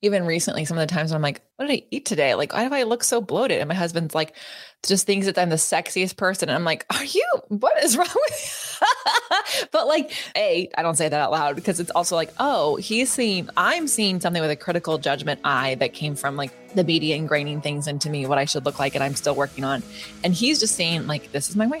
even recently, some of the times I'm like, what did I eat today? Like, why do I look so bloated? And my husband's like, just thinks that I'm the sexiest person. And I'm like, are you, what is wrong with you? but like, A, I don't say that out loud because it's also like, oh, he's seeing, I'm seeing something with a critical judgment eye that came from like the media ingraining things into me, what I should look like. And I'm still working on. And he's just saying, like, this is my way.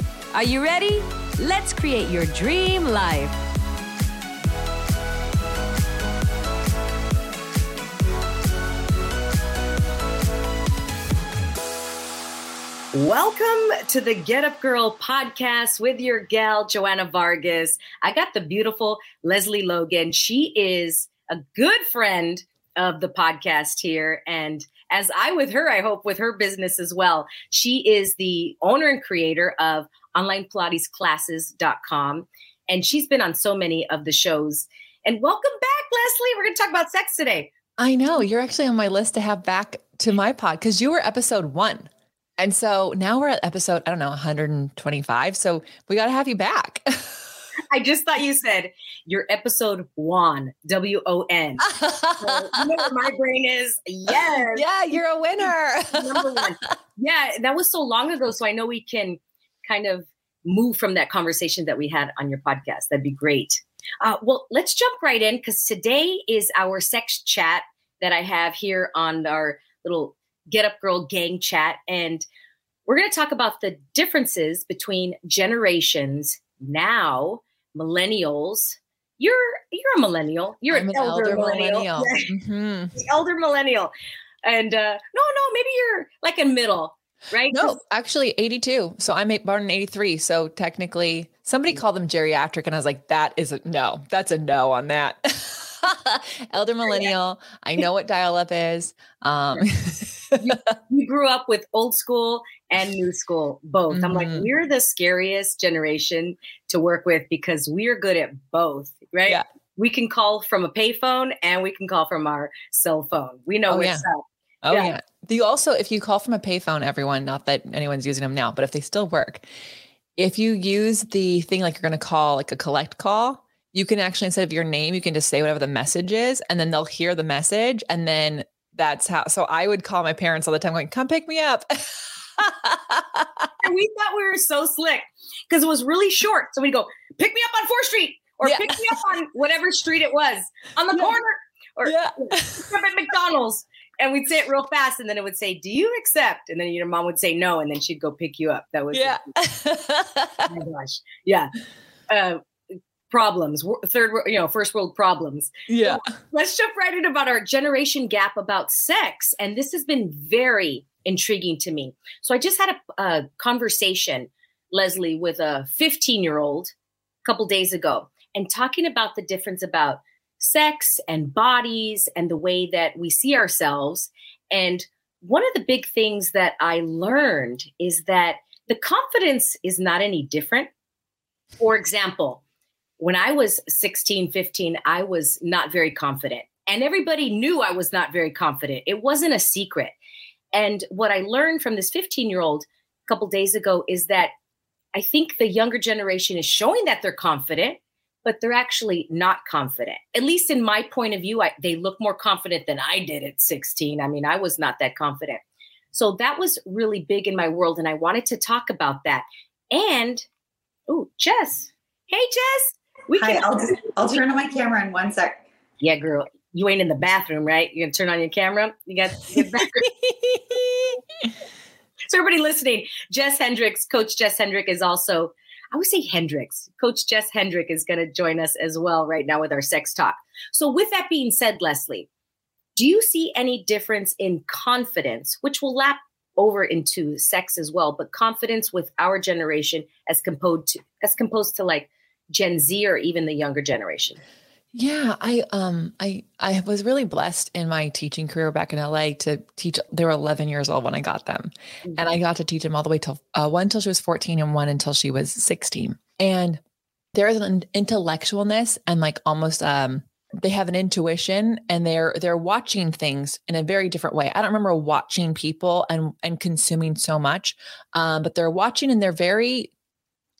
Are you ready? Let's create your dream life. Welcome to the Get Up Girl podcast with your gal, Joanna Vargas. I got the beautiful Lesley Logan. She is a good friend of the podcast here. And as I with her, I hope with her business as well. She is the owner and creator of onlinepilatesclasses.com. And she's been on so many of the shows. And welcome back, Lesley. We're going to talk about sex today. I know. You're actually on my list to have back to my pod because you were episode one. And so now we're at episode, I don't know, 125. So we got to have you back. I just thought you said your episode one, W O N. So, you know what my brain is? Yes. Yeah, you're a winner. Number one. Yeah, that was so long ago. So I know we can kind of move from that conversation that we had on your podcast. That'd be great. Uh, well, let's jump right in because today is our sex chat that I have here on our little Get Up Girl gang chat. And we're going to talk about the differences between generations now, millennials. You're you're a millennial. You're an, an elder, elder millennial. millennial. Mhm. The elder millennial. And uh, no, no, maybe you're like in middle, right? No, actually 82. So I'm born in 83. So technically somebody called them geriatric. And I was like, that is a no, that's a no on that. Elder millennial. I know what dial up is. Um, you grew up with old school and new school both. I'm like, Mhm. we're the scariest generation to work with because we're good at both, right? Yeah. We can call from a payphone and we can call from our cell phone. We know Oh, what's yeah. up. oh Yeah. yeah. You also, if you call from a payphone, everyone, not that anyone's using them now, but if they still work, if you use the thing like you're going to call like a collect call, you can actually, instead of your name, you can just say whatever the message is, and then they'll hear the message. And then that's how, so I would call my parents all the time going, come pick me up. And we thought we were so slick because it was really short. So we'd go, pick me up on 4th Street or Yeah. pick me up on whatever street it was on the Yeah. corner or yeah. pick up at McDonald's. And we'd say it real fast, and then it would say, "Do you accept?" And then your mom would say no, and then she'd go pick you up. That was Yeah. oh my gosh, yeah. Uh, problems, third, you know, first world problems. yeah. Let's jump right in about our generation gap about sex, and this has been very intriguing to me. So I just had a, a conversation, Lesley, with a 15 year old a couple days ago, and talking about the difference about sex and bodies and the way that we see ourselves. And one of the big things that I learned is that the confidence is not any different. For example, when I was 16, 15, I was not very confident. And everybody knew I was not very confident. It wasn't a secret. And what I learned from this 15 year old a couple days ago is that I think the younger generation is showing that they're confident, but they're actually not confident. At least in my point of view, I, they look more confident than I did at 16. I mean, I was not that confident. So that was really big in my world. And I wanted to talk about that. And, oh, Jess. Hey, Jess. We Hi, I'll just I'll turn on my camera in one sec. Yeah, girl. You ain't in the bathroom, right? You're gonna turn on your camera. You got to so everybody listening, Jess Hendricks, Coach Jess Hendrick is also, I would say Hendricks. Coach Jess Hendrick is gonna join us as well right now with our sex talk. So with that being said, Lesley, do you see any difference in confidence, which will lap over into sex as well, but confidence with our generation as composed to as composed to like Gen Z or even the younger generation? Yeah, I um I I was really blessed in my teaching career back in LA to teach. They were 11 years old when I got them, mm-hmm. and I got to teach them all the way till uh, one until she was 14 and one until she was 16. And there is an intellectualness and like almost um they have an intuition and they're they're watching things in a very different way. I don't remember watching people and and consuming so much, um, but they're watching and they're very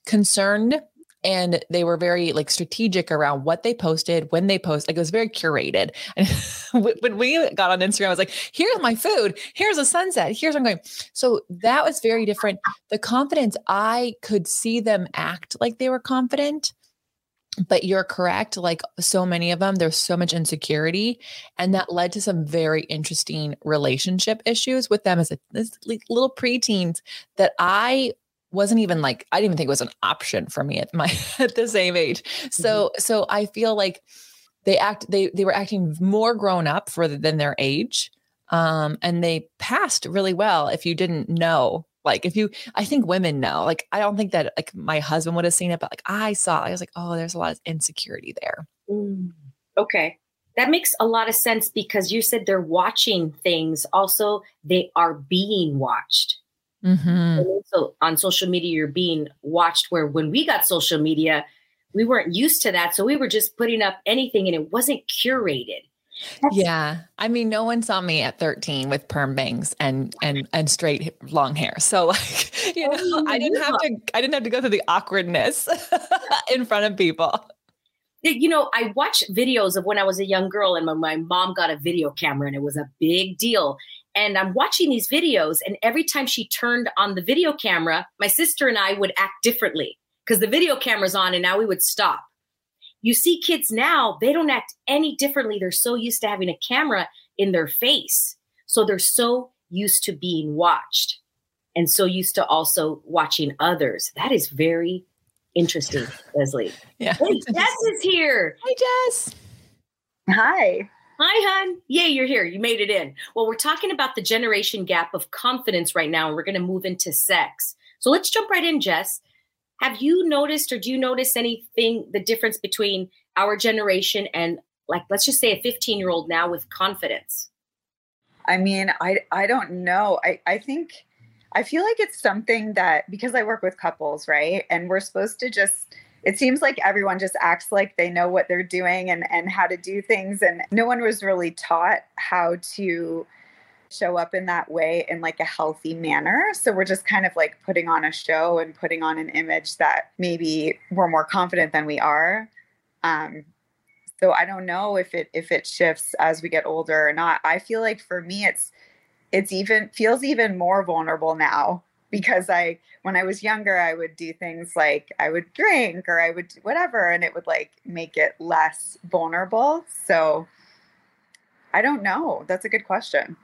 concerned and they were very like strategic around what they posted when they post like it was very curated. And when we got on instagram i was like here's my food. Here's a sunset. Here's i'm going. So that was very different. The confidence i could see them act like they were confident but you're correct like so many of them there's so much insecurity and that led to some very interesting relationship issues with them as a as little preteens that i wasn't even like I didn't even think it was an option for me at my at the same age. So mm-hmm. so I feel like they act they they were acting more grown up for than their age. Um, and they passed really well if you didn't know like if you i think women know like i don't think that like my husband would have seen it but like i saw i was like oh there's a lot of insecurity there mm. okay that makes a lot of sense because you said they're watching things also they are being watched Mm-hmm. So on social media, you're being watched. Where when we got social media, we weren't used to that, so we were just putting up anything, and it wasn't curated. That's- yeah, I mean, no one saw me at 13 with perm bangs and and and straight long hair. So like, you know, oh, I didn't have to. I didn't have to go through the awkwardness in front of people. You know, I watched videos of when I was a young girl, and my, my mom got a video camera, and it was a big deal. And I'm watching these videos, and every time she turned on the video camera, my sister and I would act differently because the video camera's on, and now we would stop. You see kids now, they don't act any differently. They're so used to having a camera in their face. So they're so used to being watched and so used to also watching others. That is very interesting, Lesley. Yeah. Hey, Jess is here. Hi, Jess. Hi. Hi, hon. Yay, you're here. You made it in. Well, we're talking about the generation gap of confidence right now, and we're going to move into sex. So let's jump right in, Jess. Have you noticed or do you notice anything, the difference between our generation and, like, let's just say a 15 year old now with confidence? I mean, I, I don't know. I, I think, I feel like it's something that because I work with couples, right? And we're supposed to just, it seems like everyone just acts like they know what they're doing and, and how to do things. And no one was really taught how to show up in that way in like a healthy manner. So we're just kind of like putting on a show and putting on an image that maybe we're more confident than we are. Um, so I don't know if it if it shifts as we get older or not. I feel like for me it's it's even feels even more vulnerable now because I, when I was younger, I would do things like I would drink or I would whatever, and it would like make it less vulnerable. So I don't know. That's a good question.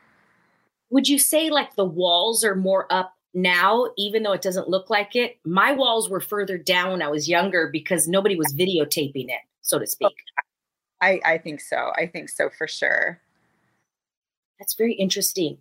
Would you say like the walls are more up now, even though it doesn't look like it? My walls were further down when I was younger because nobody was videotaping it, so to speak. I, I think so. I think so for sure. That's very interesting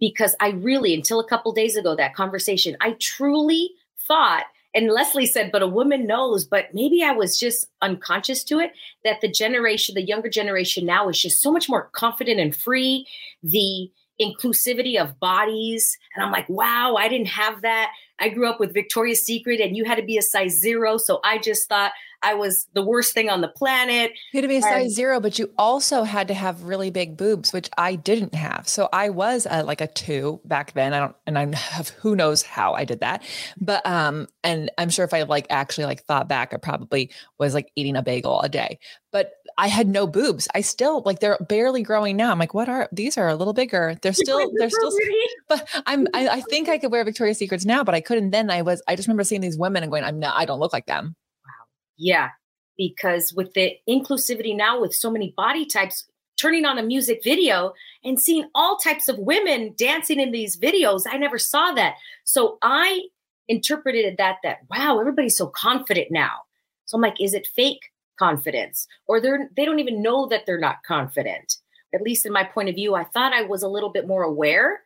because I really, until a couple days ago, that conversation, I truly thought, and Lesley said, but a woman knows, but maybe I was just unconscious to it, that the generation, the younger generation now is just so much more confident and free. The inclusivity of bodies. And I'm like, wow, I didn't have that. I grew up with Victoria's Secret and you had to be a size zero. So I just thought I was the worst thing on the planet. You had to be a size zero, but you also had to have really big boobs, which I didn't have. So I was a, like a two back then. I don't, and I have who knows how I did that. But um, and I'm sure if I like actually like thought back, I probably was like eating a bagel a day. But I had no boobs. I still like they're barely growing now. I'm like, what are these? Are a little bigger. They're still they're still. But I'm I, I think I could wear Victoria's Secrets now, but I couldn't then. I was I just remember seeing these women and going, I'm not. I don't look like them. Yeah, because with the inclusivity now, with so many body types, turning on a music video and seeing all types of women dancing in these videos, I never saw that. So I interpreted that that wow, everybody's so confident now. So I'm like, is it fake confidence, or they're they don't even know that they're not confident? At least in my point of view, I thought I was a little bit more aware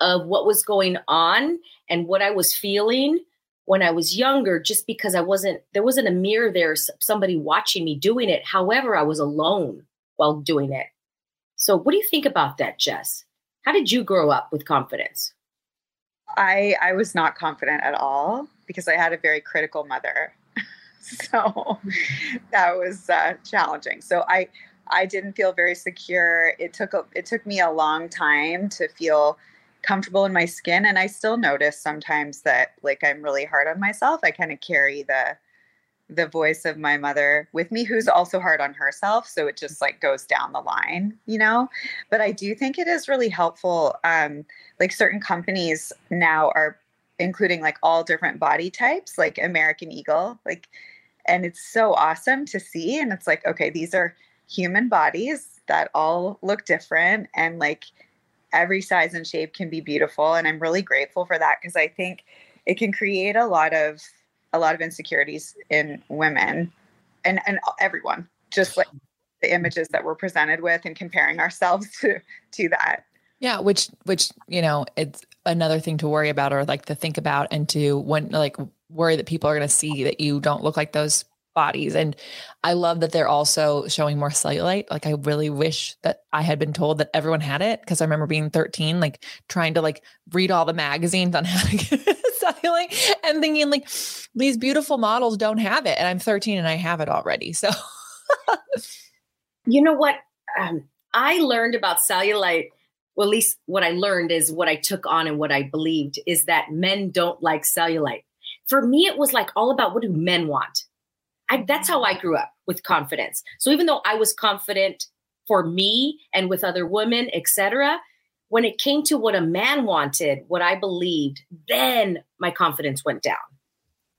of what was going on and what I was feeling when I was younger, just because I wasn't, there wasn't a mirror there, somebody watching me doing it. However, I was alone while doing it. So, what do you think about that, Jess? How did you grow up with confidence? I I was not confident at all because I had a very critical mother. so that was uh, challenging. So I I didn't feel very secure. It took a, it took me a long time to feel comfortable in my skin and I still notice sometimes that like I'm really hard on myself. I kind of carry the the voice of my mother with me who's also hard on herself so it just like goes down the line you know but i do think it is really helpful um like certain companies now are including like all different body types like american eagle like and it's so awesome to see and it's like okay these are human bodies that all look different and like every size and shape can be beautiful and i'm really grateful for that because i think it can create a lot of a lot of insecurities in women and and everyone just like the images that we're presented with and comparing ourselves to to that. Yeah which which you know it's another thing to worry about or like to think about and to when like worry that people are going to see that you don't look like those bodies and i love that they're also showing more cellulite like i really wish that i had been told that everyone had it because i remember being 13 like trying to like read all the magazines on how to get cellulite and thinking like these beautiful models don't have it and i'm 13 and i have it already so you know what? Um, i learned about cellulite well at least what i learned is what i took on and what i believed is that men don't like cellulite. For me it was like all about what do men want I, that's how I grew up with confidence. So even though I was confident for me and with other women, etc., when it came to what a man wanted, what I believed, then my confidence went down.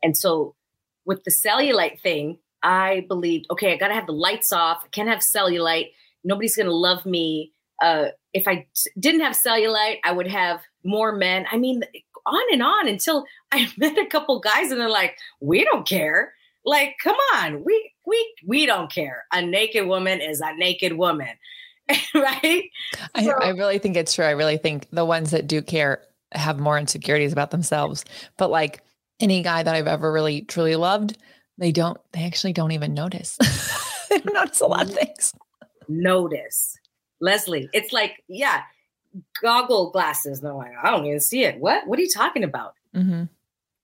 And so with the cellulite thing, I believed, okay, I got to have the lights off. I can't have cellulite. Nobody's going to love me. Uh, if I didn't have cellulite, I would have more men. I mean, on and on until I met a couple guys and they're like, we don't care. Like, come on, we we we don't care. A naked woman is a naked woman. right? I, so, I really think it's true. I really think the ones that do care have more insecurities about themselves. But like any guy that I've ever really truly loved, they don't, they actually don't even notice. they don't notice a lot of things. Notice. Lesley, it's like, yeah, goggle glasses. They're like, I don't even see it. What? What are you talking about? Mm-hmm.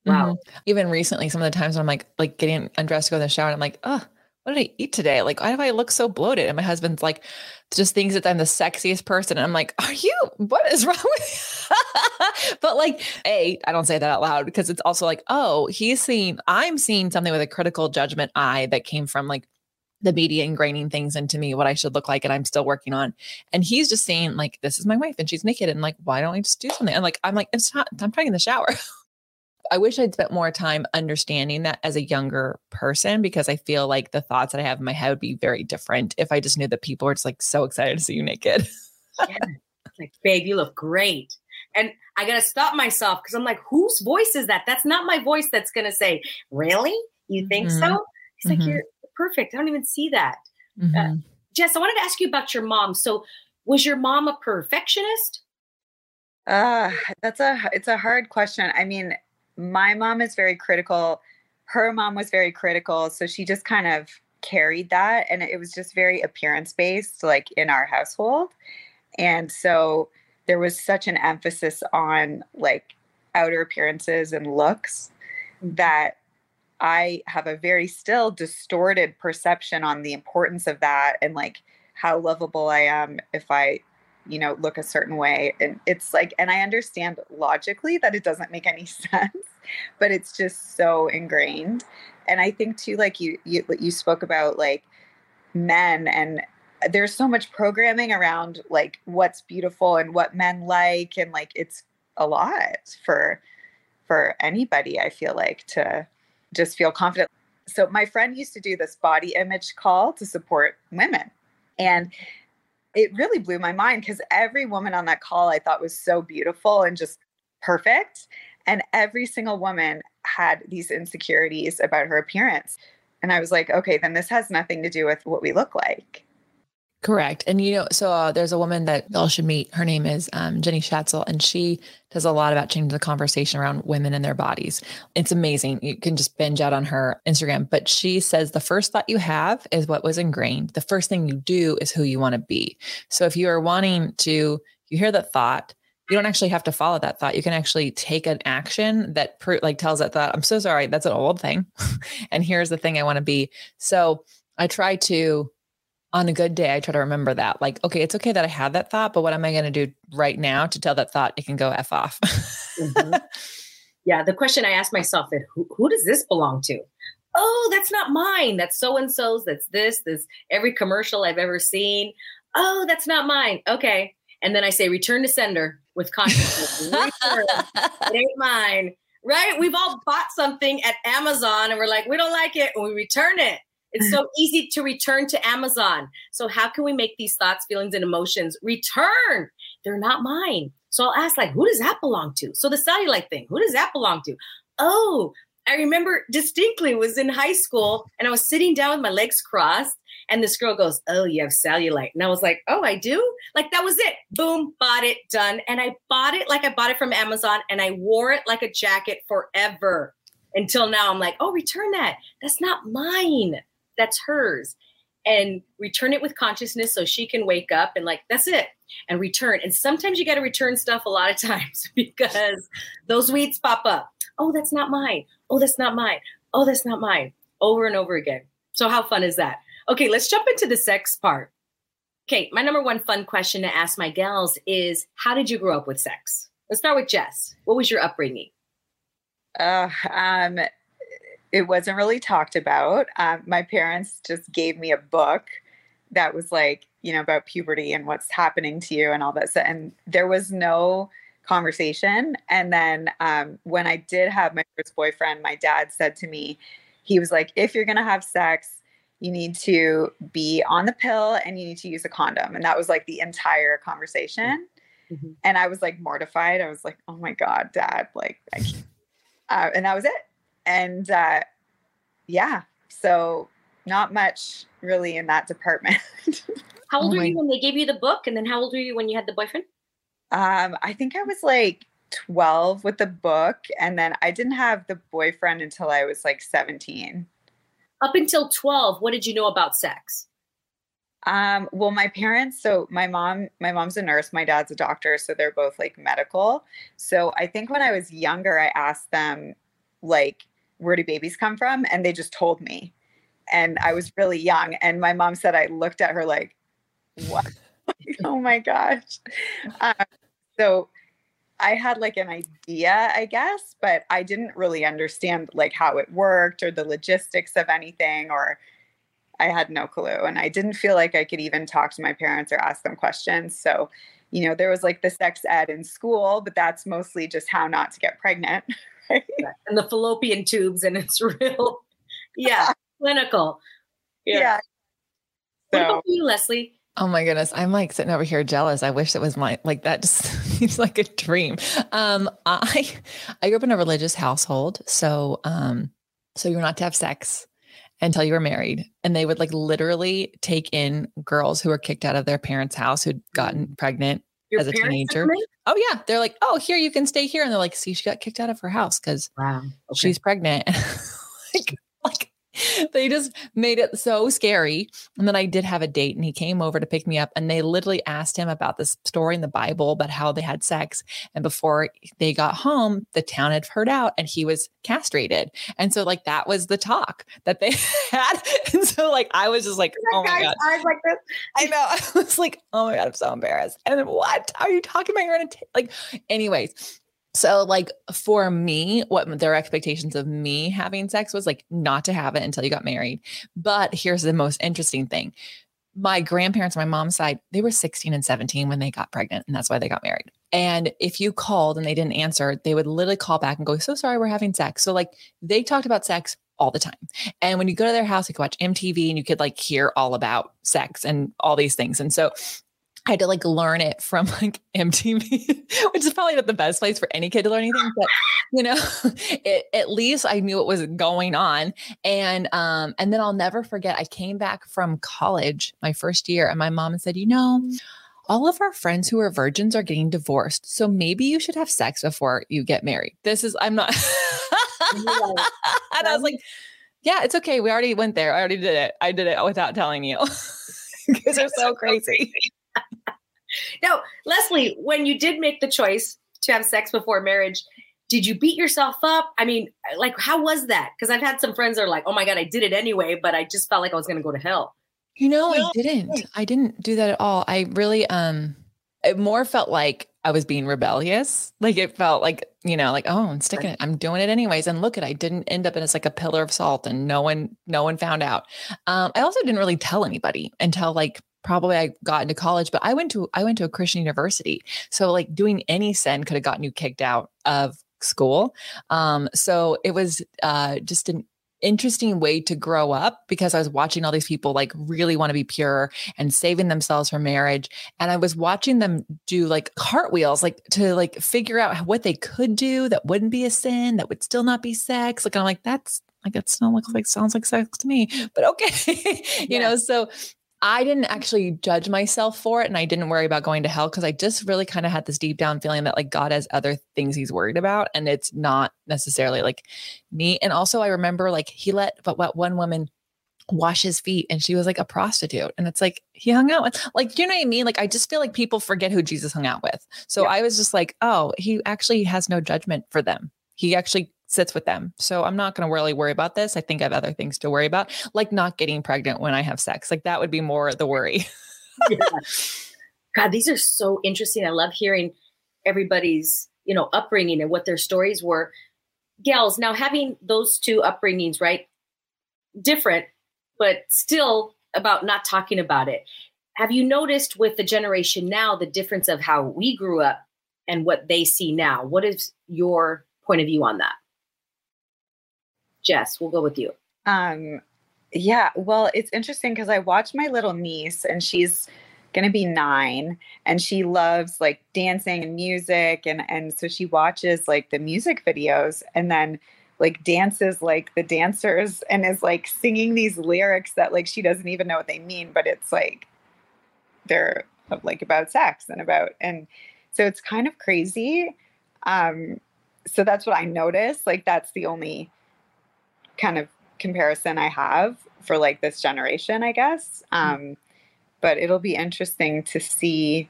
Wow. Mm-hmm. Even recently, some of the times when I'm like, like getting undressed to go in the shower, and I'm like, oh, what did I eat today? Like, why do I look so bloated? And my husband's like, just thinks that I'm the sexiest person. And I'm like, are you, what is wrong with you? but like, A, I don't say that out loud because it's also like, oh, he's seeing, I'm seeing something with a critical judgment eye that came from like the media ingraining things into me, what I should look like, and I'm still working on. And he's just saying, like, this is my wife and she's naked. And like, why don't we just do something? And like, I'm like, it's not, I'm trying in the shower. I wish I'd spent more time understanding that as a younger person because I feel like the thoughts that I have in my head would be very different if I just knew that people were just like so excited to see you naked. yeah. Like, babe, you look great. And I got to stop myself because I'm like, whose voice is that? That's not my voice that's going to say, Really? You think mm-hmm. so? He's mm-hmm. like, You're perfect. I don't even see that. Uh, mm-hmm. Uh, Jess, I wanted to ask you about your mom. So, was your mom a perfectionist? Uh, that's a it's a hard question. I mean, my mom is very critical. Her mom was very critical. So she just kind of carried that. And it was just very appearance based, like in our household. And so there was such an emphasis on like outer appearances and looks that I have a very still distorted perception on the importance of that and like how lovable I am if I you know look a certain way and it's like and i understand logically that it doesn't make any sense but it's just so ingrained. And i think too like you you you spoke about like men and uh, there's so much programming around like what's beautiful and what men like and like it's a lot for for anybody i feel like to just feel confident. So my friend used to do this body image call to support women and it really blew my mind because every woman on that call I thought was so beautiful and just perfect. And every single woman had these insecurities about her appearance. And I was like, okay, then this has nothing to do with what we look like. Correct. And you know, so uh, there's a woman that y'all should meet. Her name is um, Jenny Schatzle, and she does a lot about changing the conversation around women and their bodies. It's amazing. You can just binge out on her Instagram. But she says the first thought you have is what was ingrained. The first thing you do is who you want to be. So if you are wanting to, you hear that thought, you don't actually have to follow that thought. You can actually take an action that like tells that thought, I'm so sorry, that's an old thing. and here's the thing I want to be. So I try to on a good day, I try to remember that. Like, okay, it's okay that I had that thought, but what am I going to do right now to tell that thought it can go F off? mm-hmm. Yeah. The question I ask myself is who, who does this belong to? Oh, that's not mine. That's so and so's. That's this, this, every commercial I've ever seen. Oh, that's not mine. Okay. And then I say, return to sender with consciousness. it ain't mine. Right? We've all bought something at Amazon and we're like, we don't like it. And we return it. It's so easy to return to Amazon. So how can we make these thoughts, feelings, and emotions return? They're not mine. So I'll ask, like, who does that belong to? So the cellulite thing, who does that belong to? Oh, I remember distinctly was in high school and I was sitting down with my legs crossed and this girl goes, Oh, you have cellulite. And I was like, Oh, I do? Like that was it. Boom, bought it, done. And I bought it like I bought it from Amazon and I wore it like a jacket forever until now. I'm like, Oh, return that. That's not mine that's hers and return it with consciousness so she can wake up and like that's it and return. And sometimes you got to return stuff a lot of times because those weeds pop up. Oh that's not mine. Oh that's not mine. Oh that's not mine. Over and over again. So how fun is that? Okay let's jump into the sex part. Okay my number one fun question to ask my gals is how did you grow up with sex? Let's start with jess. What was your upbringing? Uh, um it wasn't really talked about. Um, my parents just gave me a book that was like, you know, about puberty and what's happening to you and all that. And there was no conversation. And then um, when I did have my first boyfriend, my dad said to me, he was like, if you're going to have sex, you need to be on the pill and you need to use a condom. And that was like the entire conversation. Mm-hmm. And I was like mortified. I was like, oh my God, dad, like, I can't. Uh, and that was it and uh, yeah, so not much really in that department. how old oh were you when they gave you the book, and then how old were you when you had the boyfriend? Um, I think I was like 12 with the book, and then I didn't have the boyfriend until I was like 17. Up until 12, what did you know about sex? Um, well, my parents, so my mom, my mom's a nurse, my dad's a doctor, so they're both like medical. So I think when I was younger, I asked them like where do babies come from? And they just told me. And I was really young. And my mom said I looked at her like, what? oh my gosh. Um, so I had like an idea, I guess, but I didn't really understand like how it worked or the logistics of anything, or I had no clue. And I didn't feel like I could even talk to my parents or ask them questions. So, you know, there was like the sex ed in school, but that's mostly just how not to get pregnant. right? And the fallopian tubes, and it's real, yeah, clinical. Yeah. yeah. So. What about you, Lesley? Oh my goodness. I'm like sitting over here jealous. I wish it was my like that just seems like a dream. Um I I grew up in a religious household. So um so you're not to have sex until you were married. And they would like literally take in girls who were kicked out of their parents' house who'd gotten mm. pregnant Your as a teenager. Oh yeah, they're like, oh, here you can stay here, and they're like, see, she got kicked out of her house because wow. okay. she's pregnant. like, like they just made it so scary. And then I did have a date and he came over to pick me up and they literally asked him about this story in the Bible about how they had sex. And before they got home, the town had heard out and he was castrated. And so like that was the talk that they had. And so like I was just like, oh my God. Eyes like this. I know. I was like, oh my God, I'm so embarrassed. And then what are you talking about? You're gonna take like anyways. So, like for me, what their expectations of me having sex was like not to have it until you got married. But here's the most interesting thing my grandparents my mom's side, they were 16 and 17 when they got pregnant, and that's why they got married. And if you called and they didn't answer, they would literally call back and go, So sorry, we're having sex. So, like, they talked about sex all the time. And when you go to their house, you could watch MTV and you could like hear all about sex and all these things. And so I had to like learn it from like MTV, which is probably not the best place for any kid to learn anything, but you know, it, at least I knew what was going on. And um, and then I'll never forget. I came back from college my first year, and my mom said, "You know, all of our friends who are virgins are getting divorced, so maybe you should have sex before you get married." This is I'm not. and I was like, "Yeah, it's okay. We already went there. I already did it. I did it without telling you." Because they're so crazy. Now, Lesley, when you did make the choice to have sex before marriage, did you beat yourself up? I mean, like, how was that? Because I've had some friends that are like, oh my God, I did it anyway, but I just felt like I was going to go to hell. You know, I didn't. I didn't do that at all. I really, um, it more felt like I was being rebellious. Like it felt like, you know, like, oh, I'm sticking it. I'm doing it anyways. And look at, I didn't end up in it's like a pillar of salt and no one, no one found out. Um, I also didn't really tell anybody until like probably I got into college, but I went to I went to a Christian university. So like doing any sin could have gotten you kicked out of school. Um, so it was uh, just an interesting way to grow up because I was watching all these people like really want to be pure and saving themselves for marriage. And I was watching them do like cartwheels, like to like figure out what they could do that wouldn't be a sin, that would still not be sex. Like I'm like, that's like it still looks like sounds like sex to me, but okay. you yeah. know, so I didn't actually judge myself for it and I didn't worry about going to hell because I just really kind of had this deep down feeling that like God has other things he's worried about and it's not necessarily like me. And also I remember like he let but what one woman wash his feet and she was like a prostitute and it's like he hung out with like you know what I mean like I just feel like people forget who Jesus hung out with. So yeah. I was just like, "Oh, he actually has no judgment for them." He actually sits with them. So I'm not going to really worry about this. I think I have other things to worry about, like not getting pregnant when I have sex. Like that would be more the worry. yeah. God, these are so interesting. I love hearing everybody's, you know, upbringing and what their stories were. Gals, now having those two upbringings, right? Different, but still about not talking about it. Have you noticed with the generation now the difference of how we grew up and what they see now? What is your point of view on that? Jess, we'll go with you. Um, yeah, well, it's interesting because I watched my little niece and she's going to be nine and she loves like dancing and music. And, and so she watches like the music videos and then like dances like the dancers and is like singing these lyrics that like she doesn't even know what they mean, but it's like they're like about sex and about, and so it's kind of crazy. Um, so that's what I noticed. Like that's the only kind of comparison I have for like this generation, I guess. Hmm. Um, but it'll be interesting to see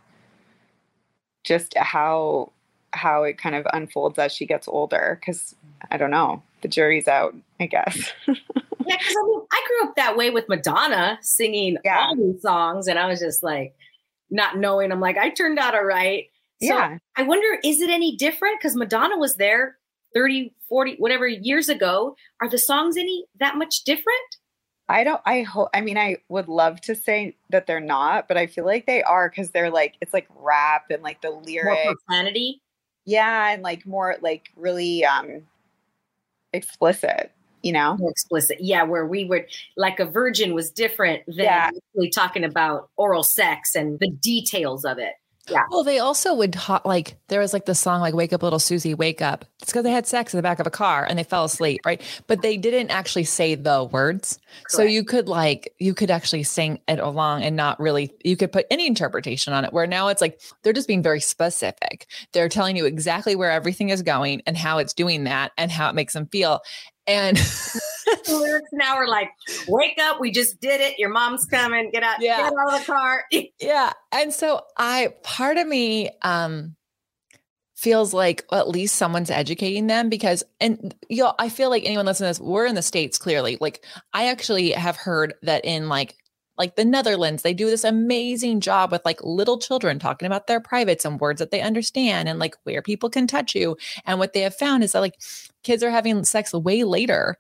just how how it kind of unfolds as she gets older because I don't know. The jury's out, I guess. yeah, because I mean, I grew up that way with Madonna singing yeah. all these songs, and I was just like not knowing. I'm like, I turned out all right. So yeah. I wonder, is it any different? Because Madonna was there 30, 40, whatever years ago. Are the songs any that much different? I don't, I hope, I mean, I would love to say that they're not, but I feel like they are because they're like, it's like rap and like the lyrics. More profanity? Yeah. And like more like really um explicit you know more explicit yeah where we would like a virgin was different than yeah. talking about oral sex and the details of it yeah. Well, they also would hot like there was like the song like "Wake Up, Little Susie, Wake Up." It's because they had sex in the back of a car and they fell asleep, right? But they didn't actually say the words, Correct. so you could like you could actually sing it along and not really you could put any interpretation on it. Where now it's like they're just being very specific. They're telling you exactly where everything is going and how it's doing that and how it makes them feel. And lyrics now are like, wake up, we just did it. Your mom's coming. Get out, yeah. get out of the car. yeah. And so I part of me um feels like well, at least someone's educating them because and you know, I feel like anyone listening to this, we're in the States clearly. Like I actually have heard that in like like the Netherlands, they do this amazing job with like little children talking about their privates and words that they understand and like where people can touch you. And what they have found is that like kids are having sex way later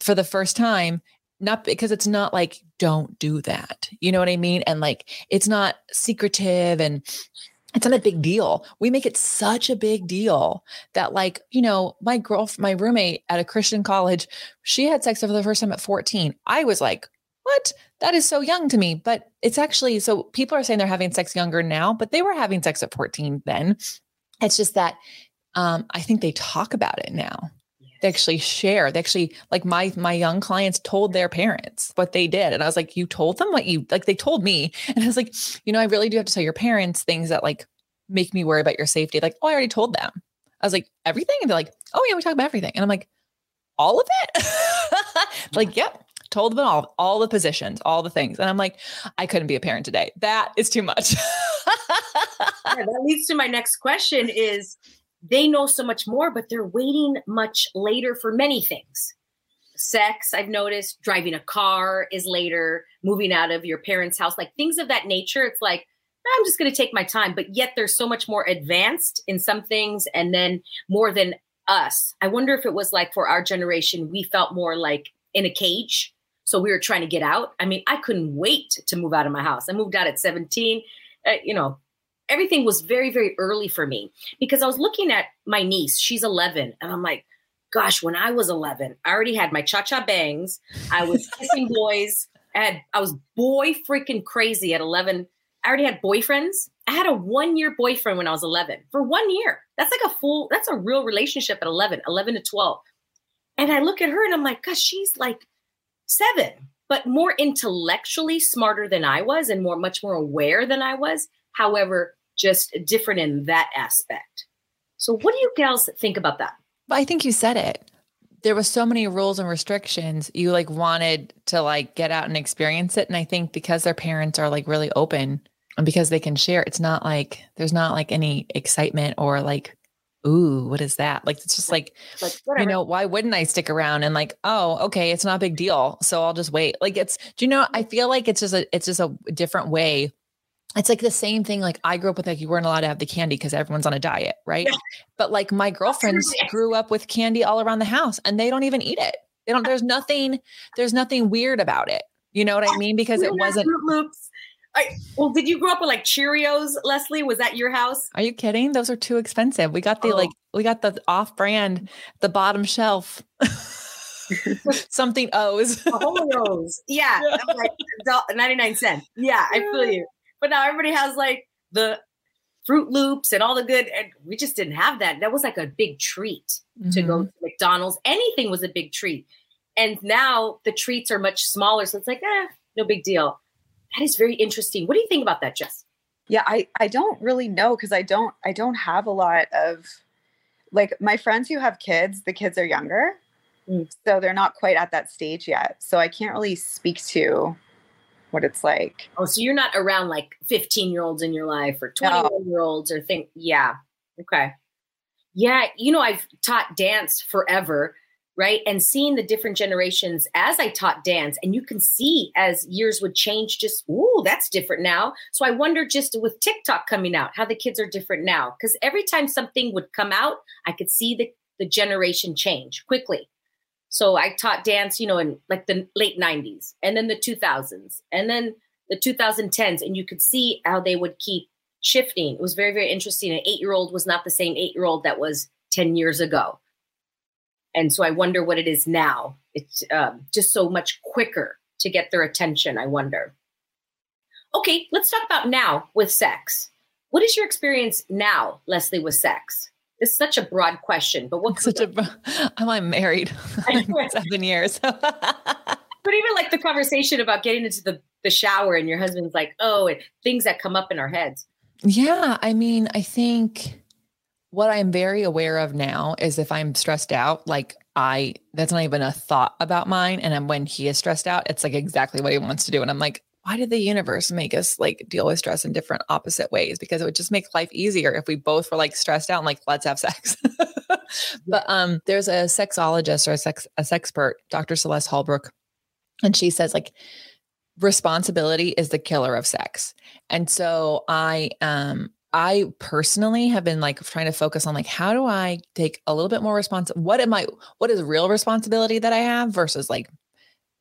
for the first time not because it's not like don't do that. You know what i mean? And like it's not secretive and it's not a big deal. We make it such a big deal that like you know my girl my roommate at a christian college she had sex for the first time at 14 i was like what? That is so young to me. But it's actually so people are saying they're having sex younger now, but they were having sex at 14 then. It's just that um, I think they talk about it now. They actually share. They actually like my my young clients told their parents what they did, and I was like, "You told them what you like?" They told me, and I was like, "You know, I really do have to tell your parents things that like make me worry about your safety." Like, "Oh, I already told them." I was like, "Everything," and they're like, "Oh yeah, we talk about everything," and I'm like, "All of it?" like, "Yep." Told them all, all the positions, all the things. And I'm like, I couldn't be a parent today. That is too much. yeah, that leads to my next question is they know so much more, but they're waiting much later for many things. Sex, I've noticed, driving a car is later, moving out of your parents' house, like things of that nature. It's like, I'm just going to take my time, but yet they're so much more advanced in some things and then more than us. I wonder if it was like for our generation, we felt more like in a cage. So we were trying to get out. I mean, I couldn't wait to move out of my house. I moved out at 17. Uh, you know, everything was very, very early for me because I was looking at my niece. She's 11. And I'm like, gosh, when I was 11, I already had my cha cha bangs. I was kissing boys. I, had, I was boy freaking crazy at 11. I already had boyfriends. I had a one year boyfriend when I was 11 for one year. That's like a full, that's a real relationship at 11, 11 to 12. And I look at her and I'm like, gosh, she's like seven, but more intellectually smarter than I was and more, much more aware than I was. However, just different in that aspect. So, what do you gals think about that? I think you said it. There was so many rules and restrictions. You like wanted to like get out and experience it. And I think because their parents are like really open and because they can share, it's not like there's not like any excitement or like, ooh, what is that? Like it's just like, like you know, why wouldn't I stick around and like, oh, okay, it's not a big deal. So I'll just wait. Like it's do you know, I feel like it's just a it's just a different way it's like the same thing. Like I grew up with like you weren't allowed to have the candy because everyone's on a diet, right? Yeah. But like my girlfriends grew up with candy all around the house and they don't even eat it. They don't, there's nothing, there's nothing weird about it. You know what I mean? Because it wasn't loops. I, well, did you grow up with like Cheerios, Lesley? Was that your house? Are you kidding? Those are too expensive. We got the oh. like, we got the off brand, the bottom shelf. Something O's. O's. Yeah. yeah. Like 99 cents. Yeah, I feel you. But now everybody has like the Froot Loops and all the good. And we just didn't have that. That was like a big treat mm-hmm. to go mm-hmm. to McDonald's. Anything was a big treat. And now the treats are much smaller. So it's like, eh, no big deal. That is very interesting. What do you think about that, Jess? Yeah, I, I don't really know because I don't I don't have a lot of like my friends who have kids, the kids are younger. Mm. So they're not quite at that stage yet. So I can't really speak to what it's like. Oh, so you're not around like 15 year olds in your life or 20 no. year olds or think, yeah. Okay. Yeah. You know, I've taught dance forever, right? And seeing the different generations as I taught dance, and you can see as years would change, just, ooh, that's different now. So I wonder just with TikTok coming out, how the kids are different now. Because every time something would come out, I could see the, the generation change quickly. So I taught dance, you know, in like the late 90s and then the 2000s and then the 2010s. And you could see how they would keep shifting. It was very, very interesting. An eight year old was not the same eight year old that was 10 years ago. And so I wonder what it is now. It's um, just so much quicker to get their attention, I wonder. Okay, let's talk about now with sex. What is your experience now, Lesley, with sex? It's such a broad question, but what? Such a. I'm married seven years. but even like the conversation about getting into the the shower and your husband's like, oh, and things that come up in our heads. Yeah, I mean, I think what I'm very aware of now is if I'm stressed out, like I that's not even a thought about mine. And when he is stressed out, it's like exactly what he wants to do. And I'm like, why did the universe make us like deal with stress in different opposite ways? Because it would just make life easier if we both were like stressed out and like, let's have sex. but um, there's a sexologist or a sex a sexpert, Dr. Celeste Holbrook, and she says like responsibility is the killer of sex. And so I um I personally have been like trying to focus on like how do I take a little bit more response what am I what is real responsibility that I have versus like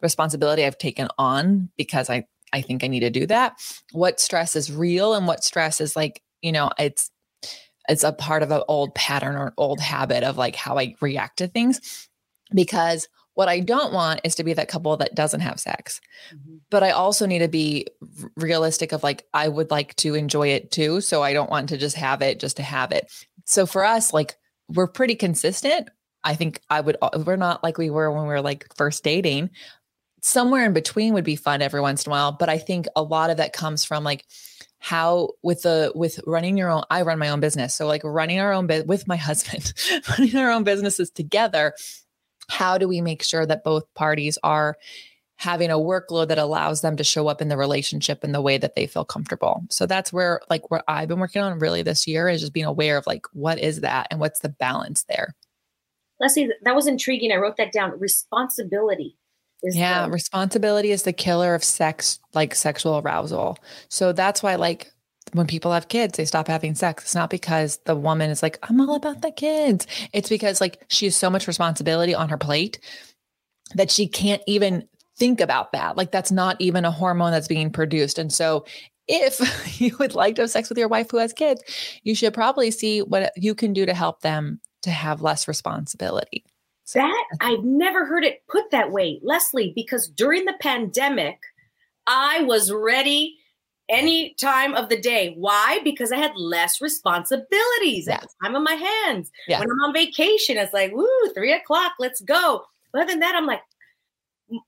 responsibility I've taken on because I I think I need to do that. What stress is real and what stress is like, you know, it's it's a part of an old pattern or an old habit of like how I react to things. Because What I don't want is to be that couple that doesn't have sex. Mhm. But I also need to be realistic of like I would like to enjoy it too, so I don't want to just have it just to have it. So for us like we're pretty consistent. I think I would we're not like we were when we were like first dating. Somewhere in between would be fun every once in a while, but I think a lot of that comes from like how with the with running your own i run my own business so like running our own business with my husband running our own businesses together how do we make sure that both parties are having a workload that allows them to show up in the relationship in the way that they feel comfortable so that's where like what i've been working on really this year is just being aware of like what is that and what's the balance there Lesley, that was intriguing. I wrote that down. Responsibility is yeah the- responsibility is the killer of sex like sexual arousal so that's why like when people have kids they stop having sex. It's not because the woman is like i'm all about the kids. It's because like she has so much responsibility on her plate that she can't even think about that. Like that's not even a hormone that's being produced. And so if you would like to have sex with your wife who has kids you should probably see what you can do to help them to have less responsibility. That I've never heard it put that way, Lesley, because during the pandemic, I was ready any time of the day. Why? Because I had less responsibilities at Yeah. the time of my hands. Yeah. When I'm on vacation, it's like, woo, three o'clock, let's go. But other than that, I'm like,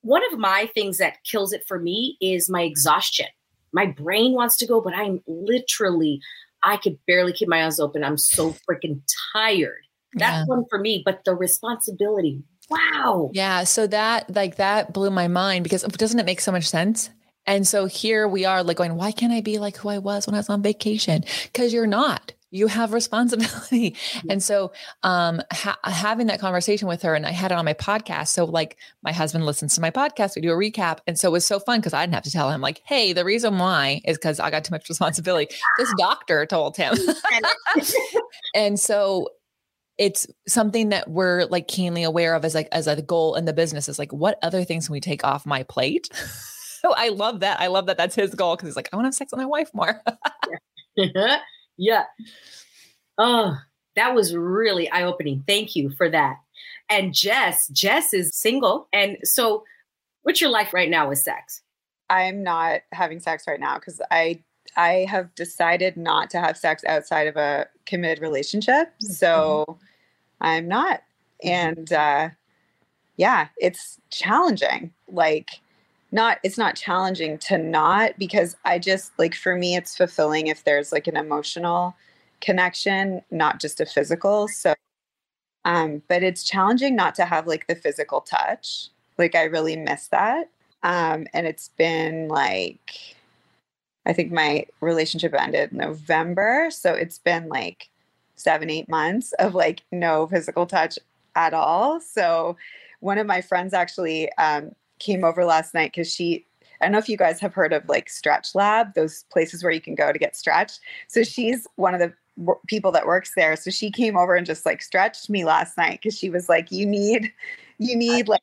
one of my things that kills it for me is my exhaustion. My brain wants to go, but I'm literally, I could barely keep my eyes open. I'm so freaking tired. That's Yeah. one for me, but the responsibility. Wow. Yeah. So that like that blew my mind because doesn't it make so much sense? And so here we are like going, why can't I be like who I was when I was on vacation? Because you're not. You have responsibility. And so um ha- having that conversation with her and I had it on my podcast. So like my husband listens to my podcast, we do a recap. And so it was so fun because I didn't have to tell him like, hey, the reason why is because I got too much responsibility. This doctor told him. and so it's something that we're like keenly aware of as like as a goal in the business is like what other things can we take off my plate so i love that i love that that's his goal because he's like i want to have sex with my wife more yeah. Oh, that was really eye opening. Thank you for that. And Jess, Jess is single. And so, what's your life right now with sex? I'm not having sex right now because I I have decided not to have sex outside of a committed relationship. So I'm not. And uh yeah, it's challenging. Like not it's not challenging to not because I just like for me it's fulfilling if there's like an emotional connection, not just a physical. So um but it's challenging not to have like the physical touch. Like I really miss that. Um, and it's been like, I think my relationship ended in November. So it's been like seven, eight months of like no physical touch at all. So one of my friends actually um, came over last night because she, I don't know if you guys have heard of like Stretch Lab, those places where you can go to get stretched. So she's one of the w- people that works there. So she came over and just like stretched me last night because she was like, you need, you need like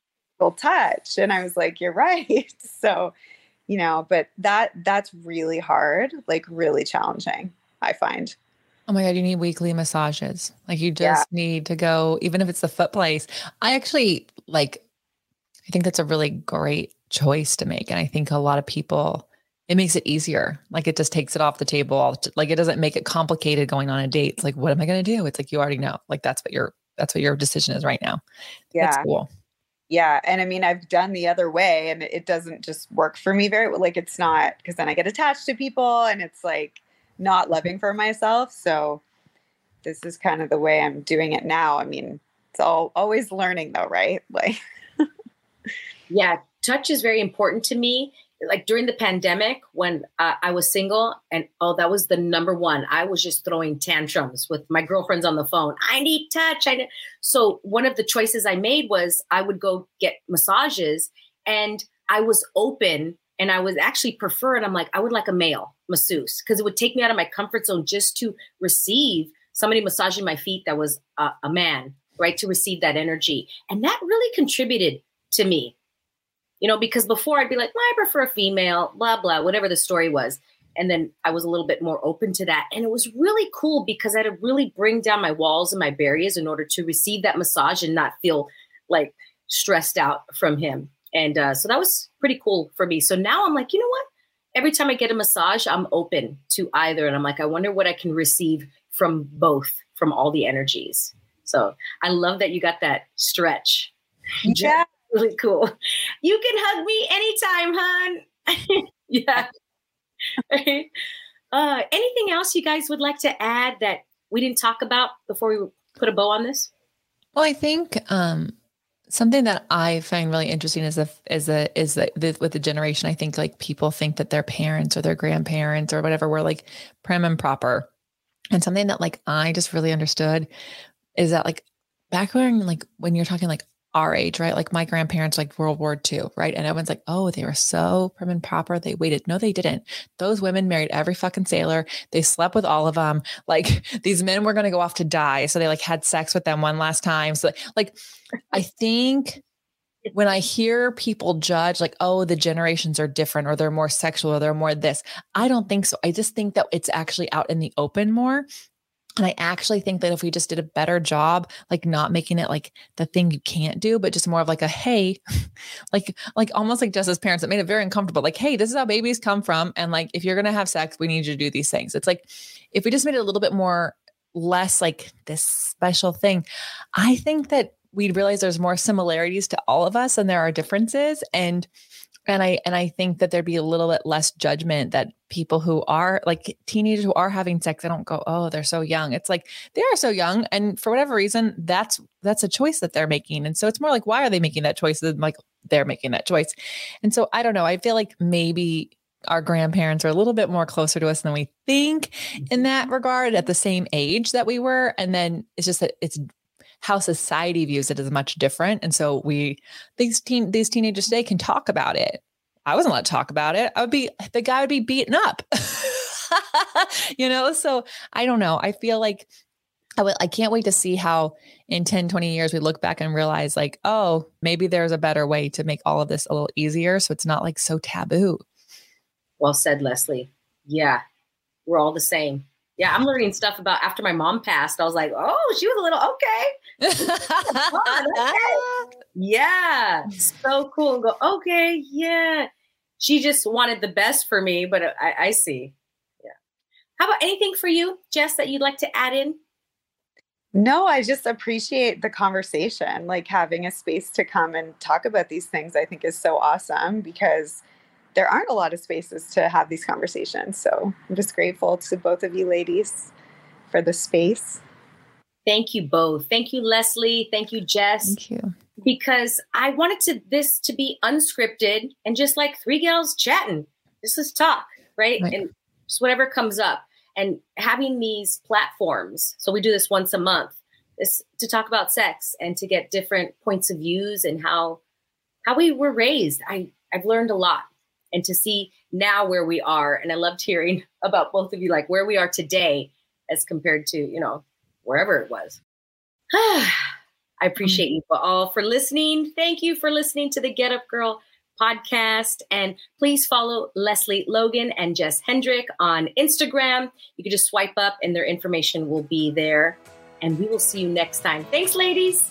touch and i was like you're right so you know but that that's really hard like really challenging i find oh my god you need weekly massages like you just Yeah. need to go even if it's the foot place i actually like i think that's a really great choice to make and i think a lot of people it makes it easier. Like it just takes it off the table like it doesn't make it complicated going on a date. It's like what am i going to do? It's like you already know. Like that's what your that's what your decision is right now. Yeah. that's cool. Yeah and i mean i've done the other way and it doesn't just work for me very well like it's not because then i get attached to people and it's like not loving for myself so this is kind of the way i'm doing it now. I mean it's all always learning though right? Like Yeah, touch is very important to me. Like during the pandemic when uh, I was single, and oh, that was the number one. I was just throwing tantrums with my girlfriends on the phone. I need touch. I need. So one of the choices I made was I would go get massages, and I was open, and I was actually prefer. And I'm like, I would like a male masseuse because it would take me out of my comfort zone just to receive somebody massaging my feet that was a man, right? To receive that energy, and that really contributed to me you know, because before I'd be like, well, I prefer a female, blah, blah, whatever the story was. And then I was a little bit more open to that. And it was really cool because I had to really bring down my walls and my barriers in order to receive that massage and not feel like stressed out from him. And uh, so that was pretty cool for me. So now I'm like, you know what? Every time I get a massage, I'm open to either. And I'm like, I wonder what I can receive from both, from all the energies. So I love that you got that stretch. Yeah. Really cool. You can hug me anytime, hon. yeah. uh, anything else you guys would like to add that we didn't talk about before we put a bow on this? Well, I think um, something that I find really interesting is the is the is the, the, with the generation. I think like people think that their parents or their grandparents or whatever were like prim and proper, and something that like I just really understood is that like back when like when you're talking like our age, right? Like my grandparents, like World War II, right? And everyone's like, oh, they were so prim and proper. They waited. No, they didn't. Those women married every fucking sailor. They slept with all of them. Like these men were going to go off to die. So they like had sex with them one last time. So like, I think when I hear people judge, like, oh, the generations are different or they're more sexual or they're more this, I don't think so. I just think that it's actually out in the open more. And I actually think that if we just did a better job, like not making it like the thing you can't do, but just more of like a hey, like like almost like just as parents, that made it very uncomfortable. Like, hey, this is how babies come from. And like if you're gonna have sex, we need you to do these things. It's like if we just made it a little bit more less like this special thing, I think that we'd realize there's more similarities to all of us and there are differences. And and i and i think that there'd be a little bit less judgment that people who are like teenagers who are having sex i don't go oh they're so young. It's like they are so young and for whatever reason that's that's a choice that they're making. And so it's more like why are they making that choice than like they're making that choice? And so i don't know i feel like maybe our grandparents are a little bit more closer to us than we think in mm-hmm. that regard at the same age that we were. And then it's just that it's how society views it is much different. And so we these teen these teenagers today can talk about it. I wasn't allowed to talk about it. I would be the guy would be beaten up. you know, so I don't know. I feel like I, w- I can't wait to see how in 10, 20 years we look back and realize, like, oh, maybe there's a better way to make all of this a little easier. So it's not like so taboo. Well said, Lesley. Yeah, we're all the same. Yeah, I'm learning stuff about after my mom passed. I was like, oh, she was a little okay. okay. Yeah, so cool. Go, okay, yeah. She just wanted the best for me, but I, I see. Yeah. How about anything for you, Jess, that you'd like to add in? No, I just appreciate the conversation. Like having a space to come and talk about these things, I think is so awesome because there aren't a lot of spaces to have these conversations. So I'm just grateful to both of you ladies for the space. Thank you both. Thank you, Lesley. Thank you, Jess. Thank you. Because I wanted to this to be unscripted and just like three gals chatting. This is talk, right? right? And just whatever comes up. And having these platforms. So we do this once a month. This to talk about sex and to get different points of views and how how we were raised. I I've learned a lot and to see now where we are. And I loved hearing about both of you, like where we are today as compared to, you know, wherever it was. I appreciate you all for listening. Thank you for listening to the Get Up Girl podcast. And please follow Lesley Logan and Jess Hendrick on Instagram. You can just swipe up and their information will be there. And we will see you next time. Thanks, ladies.